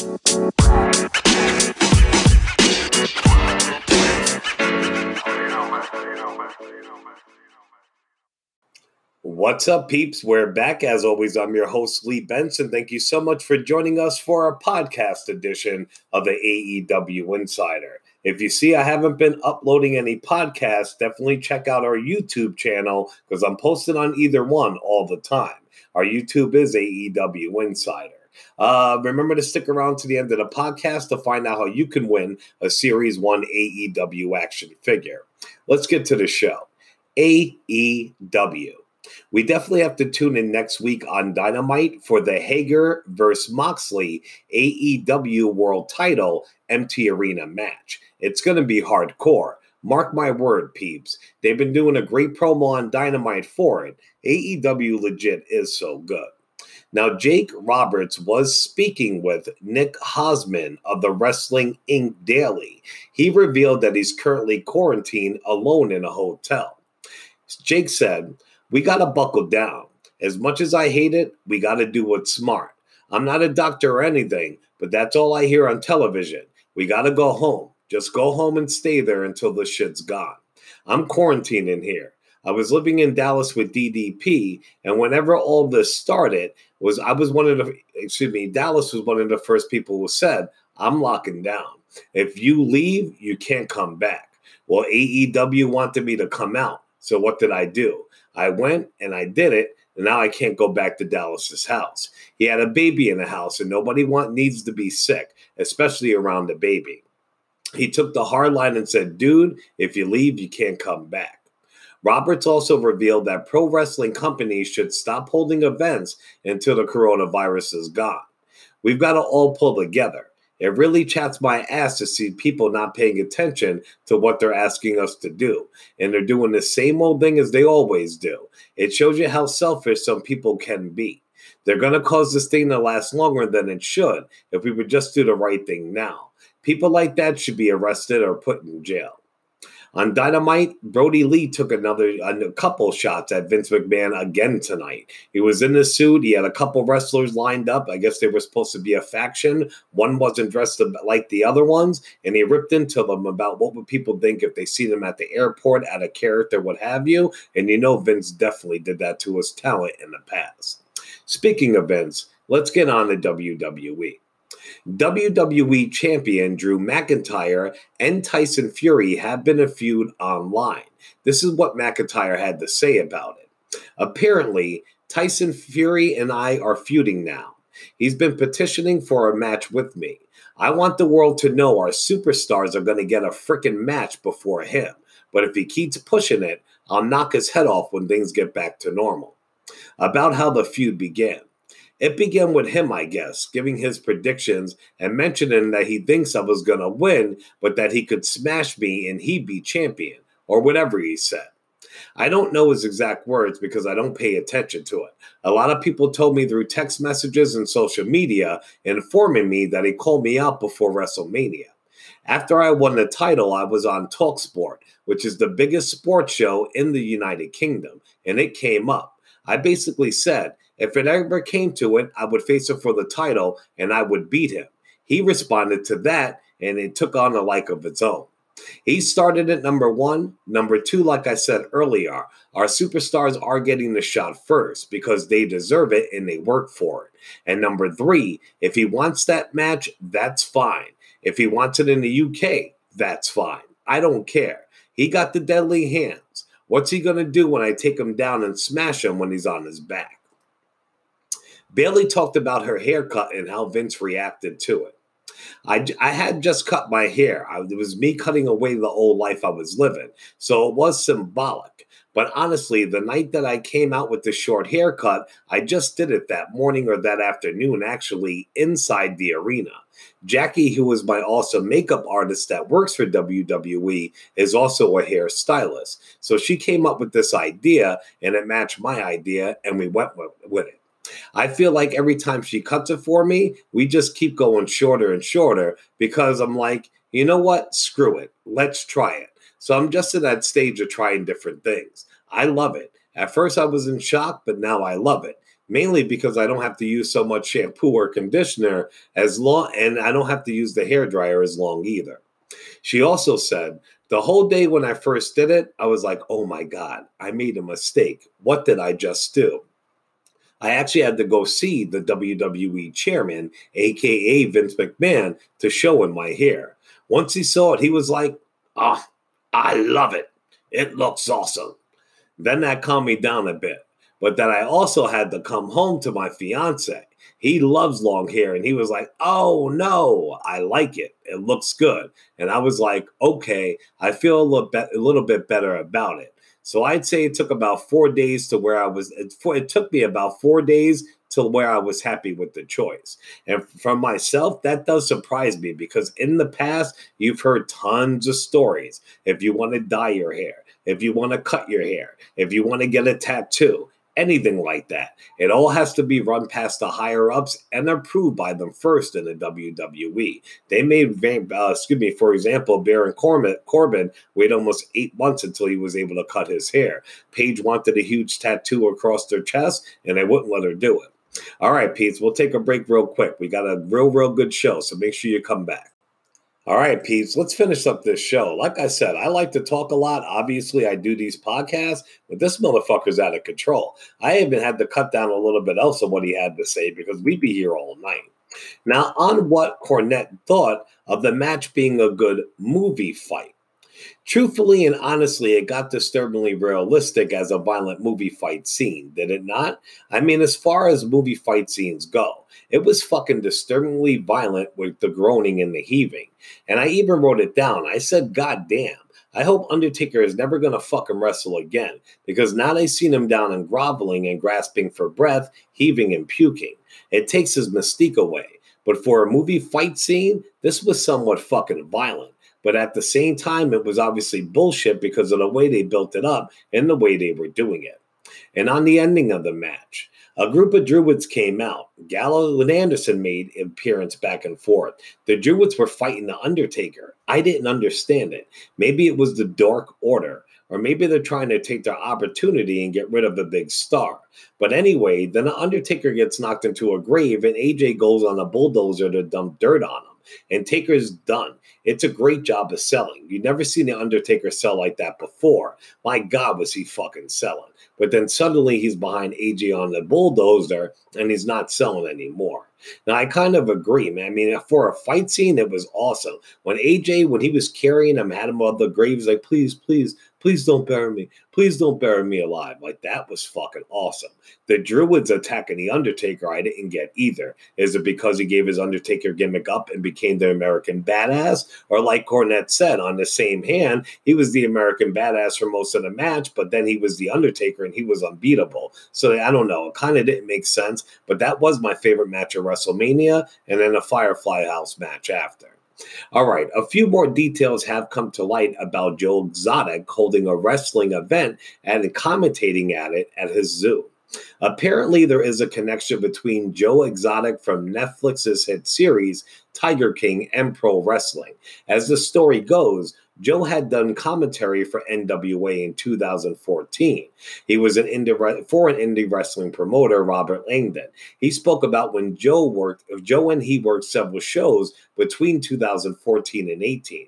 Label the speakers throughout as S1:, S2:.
S1: What's up, peeps? We're back. As always, I'm your host, Lee Benson. Thank you so much for joining us for our podcast edition of the AEW Insider. If you see I haven't been uploading any podcasts, definitely check out our YouTube channel because I'm posting on either one all the time. Our YouTube is AEW Insider. Uh, remember to stick around to the end of the podcast to find out how you can win a Series 1 AEW action figure. Let's get to the show. AEW. We definitely have to tune in next week on Dynamite for the Hager versus Moxley AEW World Title Empty Arena match. It's going to be hardcore. Mark my word, peeps. They've been doing a great promo on Dynamite for it. AEW legit is so good. Now, Jake Roberts was speaking with Nick Hausman of the Wrestling Inc. Daily. He revealed that he's currently quarantined alone in a hotel. Jake said, We got to buckle down. As much as I hate it, we got to do what's smart. I'm not a doctor or anything, but that's all I hear on television. We got to go home. Just go home and stay there until the shit's gone. I'm quarantined in here. I was living in Dallas with DDP, and whenever all this started, was I was one of the excuse me, Dallas was one of the first people who said, I'm locking down. If you leave, you can't come back. Well, AEW wanted me to come out. So what did I do? I went and I did it, and now I can't go back to Dallas's house. He had a baby in the house, and nobody want needs to be sick, especially around the baby. He took the hard line and said, Dude, if you leave, you can't come back. Roberts also revealed that pro wrestling companies should stop holding events until the coronavirus is gone. We've got to all pull together. It really chats my ass to see people not paying attention to what they're asking us to do. And they're doing the same old thing as they always do. It shows you how selfish some people can be. They're going to cause this thing to last longer than it should if we would just do the right thing now. People like that should be arrested or put in jail. On Dynamite, Brodie Lee took another a couple shots at Vince McMahon again tonight. He was in the suit. He had a couple wrestlers lined up. I guess they were supposed to be a faction. One wasn't dressed like the other ones, and he ripped into them about what would people think if they see them at the airport, at a character, what have you. And you know, Vince definitely did that to his talent in the past. Speaking of Vince, let's get on to WWE. WWE Champion Drew McIntyre and Tyson Fury have been a feud online. This is what McIntyre had to say about it. Apparently, Tyson Fury and I are feuding now. He's been petitioning for a match with me. I want the world to know our superstars are going to get a freaking match before him. But if he keeps pushing it, I'll knock his head off when things get back to normal. About how the feud began. It began with him, I guess, giving his predictions and mentioning that he thinks I was going to win, but that he could smash me and he'd be champion, or whatever he said. I don't know his exact words because I don't pay attention to it. A lot of people told me through text messages and social media informing me that he called me out before WrestleMania. After I won the title, I was on Talksport, which is the biggest sports show in the United Kingdom, and it came up. I basically said, if it ever came to it, I would face him for the title and I would beat him. He responded to that and it took on a like of its own. He started at number one. Number two, like I said earlier, our superstars are getting the shot first because they deserve it and they work for it. And number three, if he wants that match, that's fine. If he wants it in the UK, that's fine. I don't care. He got the deadly hands. What's he going to do when I take him down and smash him when he's on his back? Bayley talked about her haircut and how Vince reacted to it. I, I had just cut my hair. I, it was me cutting away the old life I was living. So it was symbolic. But honestly, the night that I came out with the short haircut, I just did it that morning or that afternoon, actually, inside the arena. Jackie, who is my awesome makeup artist that works for WWE, is also a hairstylist. So she came up with this idea and it matched my idea, and we went with it. I feel like every time she cuts it for me, we just keep going shorter and shorter because I'm like, you know what? Screw it. Let's try it. So I'm just in that stage of trying different things. I love it. At first, I was in shock, but now I love it. mainly because I don't have to use so much shampoo or conditioner as long, and I don't have to use the hair dryer as long either. She also said, the whole day when I first did it, I was like, oh my God, I made a mistake. What did I just do? I actually had to go see the WWE chairman, aka Vince McMahon, to show him my hair. Once he saw it, he was like, Ah, oh, I love it. It looks awesome. Then that calmed me down a bit. But then I also had to come home to my fiance. He loves long hair, and he was like, Oh no, I like it. It looks good. And I was like, Okay, I feel a little, be- a little bit better about it. So I'd say it took about four days to where I was. It, took me about four days to where I was happy with the choice. And from myself, that does surprise me because in the past, you've heard tons of stories. If you want to dye your hair, if you want to cut your hair, if you want to get a tattoo, anything like that. It all has to be run past the higher ups and approved by them first in the WWE. They made, uh, excuse me, for example, Baron Corbin, Corbin wait almost eight months until he was able to cut his hair. Paige wanted a huge tattoo across their chest, and they wouldn't let her do it. All right, Pete, we'll take a break real quick. We got a real, real good show, so make sure you come back. All right, Peeps, let's finish up this show. Like I said, I like to talk a lot. Obviously, I do these podcasts, but this motherfucker's out of control. I even had to cut down a little bit else of what he had to say because we'd be here all night. Now, on what Cornette thought of the match being a good movie fight. Truthfully and honestly, it got disturbingly realistic as a violent movie fight scene, did it not? I mean, as far as movie fight scenes go, it was fucking disturbingly violent with the groaning and the heaving. And I even wrote it down. I said, God damn. I hope Undertaker is never going to fucking wrestle again because now they've seen him down and groveling and grasping for breath, heaving and puking. It takes his mystique away. But for a movie fight scene, this was somewhat fucking violent. But at the same time, it was obviously bullshit because of the way they built it up and the way they were doing it. And on the ending of the match, a group of Druids came out. Gallows and Anderson made appearance back and forth. The Druids were fighting the Undertaker. I didn't understand it. Maybe it was the Dark Order, or maybe they're trying to take their opportunity and get rid of the big star. But anyway, then the Undertaker gets knocked into a grave, and AJ goes on a bulldozer to dump dirt on him. And Taker's done. It's a great job of selling. You never seen the Undertaker sell like that before. My God, was he fucking selling? But then suddenly he's behind AJ on the bulldozer and he's not selling anymore. Now I kind of agree, man. I mean, for a fight scene, it was awesome. When AJ, when he was carrying him, had him on the grave, he's like, please, please, Please don't bury me. Please don't bury me alive. Like that was fucking awesome. The Druids attacking the Undertaker, I didn't get either. Is it because he gave his Undertaker gimmick up and became the American badass? Or like Cornette said, on the same hand, he was the American badass for most of the match, but then he was the Undertaker and he was unbeatable. So I don't know. It kind of didn't make sense, but that was my favorite match of WrestleMania and then a Firefly House match after. All right, a few more details have come to light about Joe Exotic holding a wrestling event and commentating at it at his zoo. Apparently, there is a connection between Joe Exotic from Netflix's hit series Tiger King and pro wrestling. As the story goes, Joe had done commentary for NWA in 2014. He was an indie for an indie wrestling promoter, Robert Langdon. He spoke about when Joe worked, Joe and he worked several shows between 2014 and 18.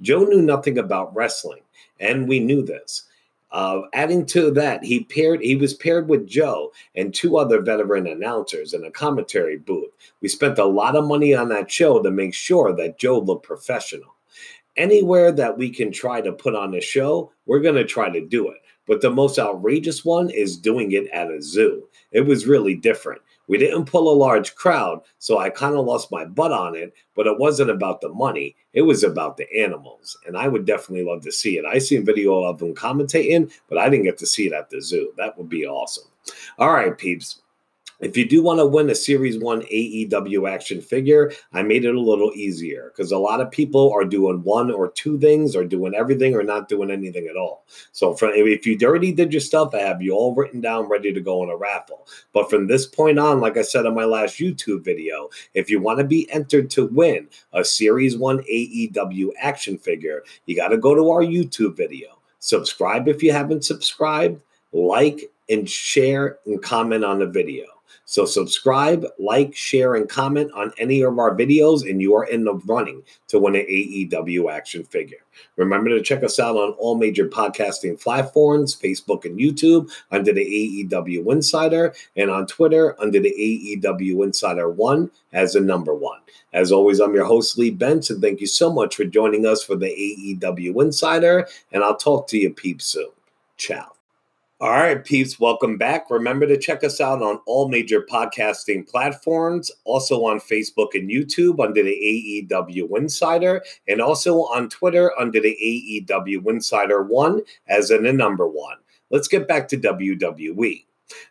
S1: Joe knew nothing about wrestling, and we knew this. Uh, adding to that, he paired he was paired with Joe and two other veteran announcers in a commentary booth. We spent a lot of money on that show to make sure that Joe looked professional anywhere that we can try to put on a show, we're going to try to do it. But the most outrageous one is doing it at a zoo. It was really different. We didn't pull a large crowd, so I kind of lost my butt on it, but it wasn't about the money. It was about the animals. And I would definitely love to see it. I seen video of them commentating, but I didn't get to see it at the zoo. That would be awesome. All right, peeps. If you do want to win a Series 1 AEW action figure, I made it a little easier because a lot of people are doing one or two things or doing everything or not doing anything at all. So from, if you already did your stuff, I have you all written down ready to go in a raffle. But from this point on, like I said in my last YouTube video, if you want to be entered to win a Series 1 AEW action figure, you got to go to our YouTube video. Subscribe if you haven't subscribed, like and share and comment on the video. So subscribe, like, share, and comment on any of our videos, and you are in the running to win an AEW action figure. Remember to check us out on all major podcasting platforms Facebook and YouTube under the AEW Insider, and on Twitter under the AEW Insider 1 as the number one. As always, I'm your host, Lee Benson. and thank you so much for joining us for the AEW Insider, and I'll talk to you peeps soon. Ciao. All right, peeps, welcome back. Remember to check us out on all major podcasting platforms, also on Facebook and YouTube under the AEW Insider, and also on Twitter under the AEW Insider 1 as in the number one. Let's get back to WWE.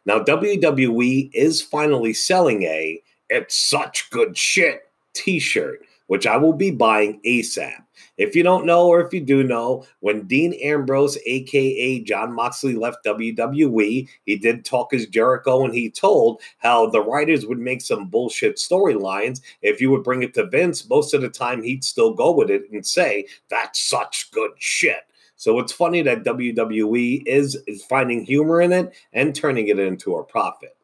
S1: Now, WWE is finally selling a It's Such Good Shit t shirt, which I will be buying ASAP. If you don't know, or if you do know, when Dean Ambrose, aka Jon Moxley, left WWE, he did Talk Is Jericho and he told how the writers would make some bullshit storylines. If you would bring it to Vince, most of the time he'd still go with it and say, That's such good shit. So it's funny that WWE is, is finding humor in it and turning it into a profit.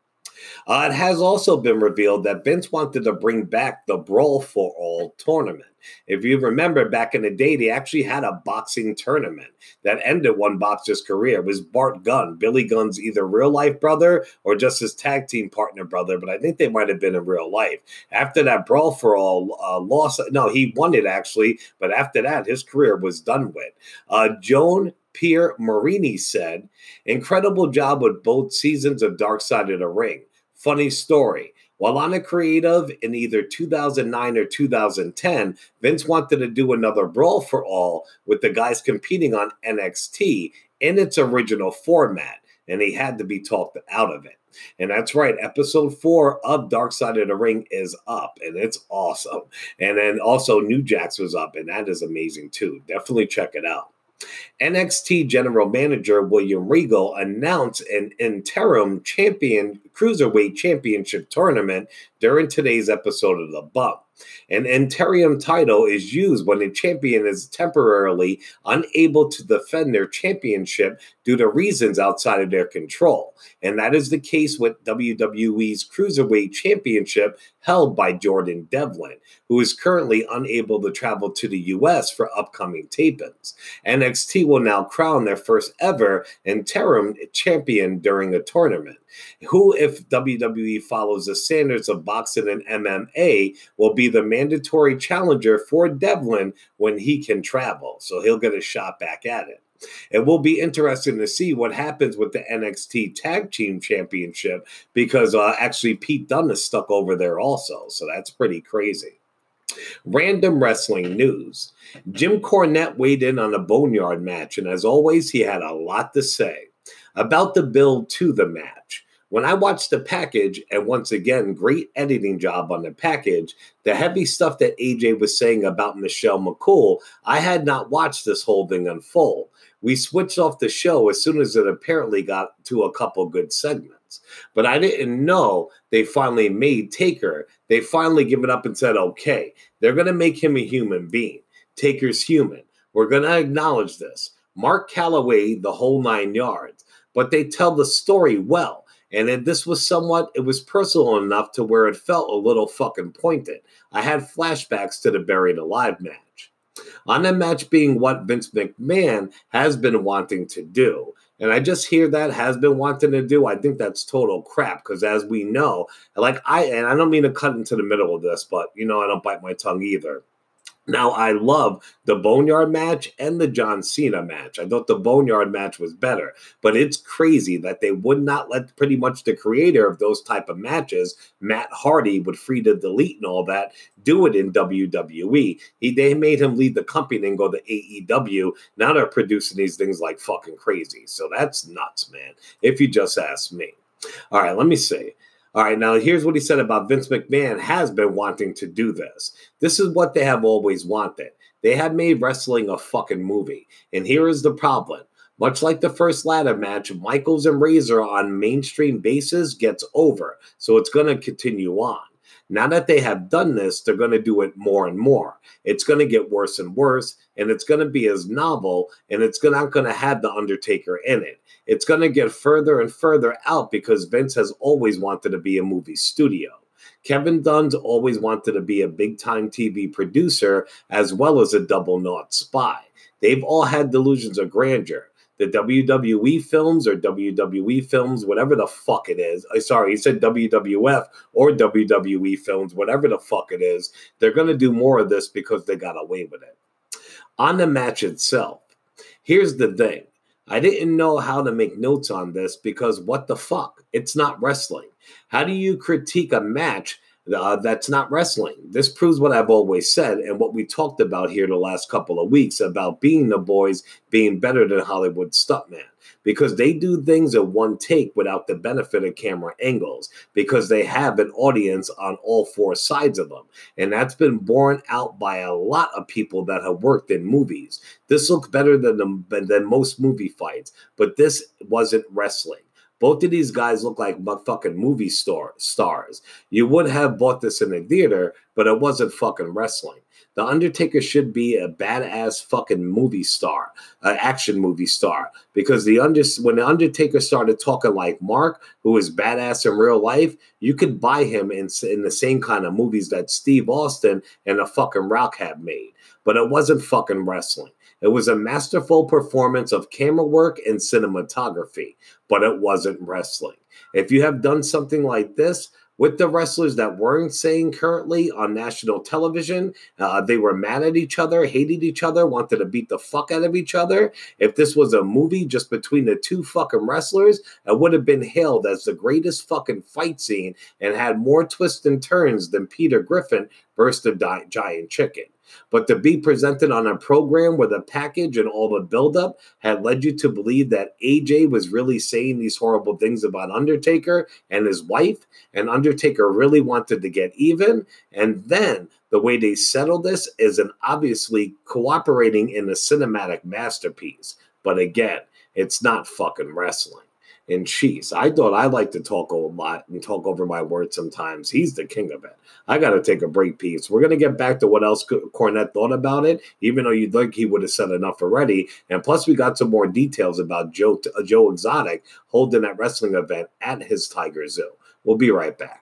S1: Uh, it has also been revealed that Vince wanted to bring back the Brawl for All tournament. If you remember back in the day, they actually had a boxing tournament that ended one boxer's career. It was Bart Gunn, Billy Gunn's either real life brother or just his tag team partner brother, but I think they might have been in real life. After that Brawl for All uh, loss, no, he won it actually, but after that, his career was done with. Uh, Joan Pierre Marini said, Incredible job with both seasons of Dark Side of the Ring. Funny story. While on a creative in either 2009 or 2010, Vince wanted to do another Brawl for All with the guys competing on NXT in its original format, and he had to be talked out of it. And that's right, episode four of Dark Side of the Ring is up, and it's awesome. And then also New Jack's was up, and that is amazing too. Definitely check it out. NXT General Manager William Regal announced an interim champion cruiserweight championship tournament during today's episode of The Bump. An interim title is used when a champion is temporarily unable to defend their championship due to reasons outside of their control. And that is the case with WWE's Cruiserweight Championship held by Jordan Devlin, who is currently unable to travel to the US for upcoming tapings. NXT will now crown their first ever interim champion during a tournament. Who, if WWE follows the standards of boxing and MMA, will be the mandatory challenger for Devlin when he can travel. So he'll get a shot back at it. It will be interesting to see what happens with the NXT Tag Team Championship because uh, actually Pete Dunne is stuck over there also. So that's pretty crazy. Random wrestling news. Jim Cornette weighed in on a Boneyard match, and as always, he had a lot to say about the build to the match. When I watched the package, and once again, great editing job on the package, the heavy stuff that AJ was saying about Michelle McCool, I had not watched this whole thing unfold. We switched off the show as soon as it apparently got to a couple good segments. But I didn't know they finally made Taker. They finally given up and said, okay, they're going to make him a human being. Taker's human. We're going to acknowledge this. Mark Calaway, the whole nine yards. But they tell the story well and this was somewhat, it was personal enough to where it felt a little fucking pointed. I had flashbacks to the Buried Alive match. On that match being what Vince McMahon has been wanting to do. And I just hear that has been wanting to do. I think that's total crap because as we know, like I, and I don't mean to cut into the middle of this, but you know, I don't bite my tongue either. Now, I love the Boneyard match and the John Cena match. I thought the Boneyard match was better, but it's crazy that they would not let pretty much the creator of those type of matches, Matt Hardy, with free to delete and all that, do it in WWE. He, they made him leave the company and go to AEW. Now they're producing these things like fucking crazy. So that's nuts, man, if you just ask me. All right, let me see. All right, now here's what he said about Vince McMahon has been wanting to do this. This is what they have always wanted. They have made wrestling a fucking movie. And here is the problem. Much like the first ladder match, Michaels and Razor on mainstream bases gets over. So it's going to continue on. Now that they have done this, they're going to do it more and more. It's going to get worse and worse, and it's going to be as novel, and it's not going to have The Undertaker in it. It's going to get further and further out because Vince has always wanted to be a movie studio. Kevin Dunn's always wanted to be a big time TV producer as well as a double naught spy. They've all had delusions of grandeur the WWE films or WWE films, whatever the fuck it is. Uh, sorry, he said WWF or WWE films, whatever the fuck it is. They're going to do more of this because they got away with it. On the match itself, here's the thing. I didn't know how to make notes on this because what the fuck? It's not wrestling. How do you critique a match uh, that's not wrestling. This proves what I've always said and what we talked about here the last couple of weeks about being the boys being better than Hollywood stuntman because they do things in one take without the benefit of camera angles because they have an audience on all four sides of them. And that's been borne out by a lot of people that have worked in movies. This looks better than, the, than most movie fights, but this wasn't wrestling. Both of these guys look like fucking movie star stars. You would have bought this in a theater, but it wasn't fucking wrestling. The Undertaker should be a badass fucking movie star, an action movie star. Because the under when the Undertaker started talking like Mark, who is badass in real life, you could buy him in in the same kind of movies that Steve Austin and the fucking Rock have made. But it wasn't fucking wrestling. It was a masterful performance of camera work and cinematography, but it wasn't wrestling. If you have done something like this, with the wrestlers that weren't saying currently on national television. Uh, they were mad at each other, hated each other, wanted to beat the fuck out of each other. If this was a movie just between the two fucking wrestlers, it would have been hailed as the greatest fucking fight scene and had more twists and turns than Peter Griffin versus the Giant Chicken. But to be presented on a program where the package and all the buildup had led you to believe that AJ was really saying these horrible things about Undertaker and his wife, and Undertaker really wanted to get even, and then the way they settled this is an obviously cooperating in a cinematic masterpiece. But again, it's not fucking wrestling and cheese. I thought I like to talk a lot and talk over my words sometimes. He's the king of it. I got to take a break, piece. We're going to get back to what else Cornette thought about it, even though you'd think he would have said enough already. And plus, we got some more details about Joe, Joe Exotic holding that wrestling event at his Tiger Zoo. We'll be right back.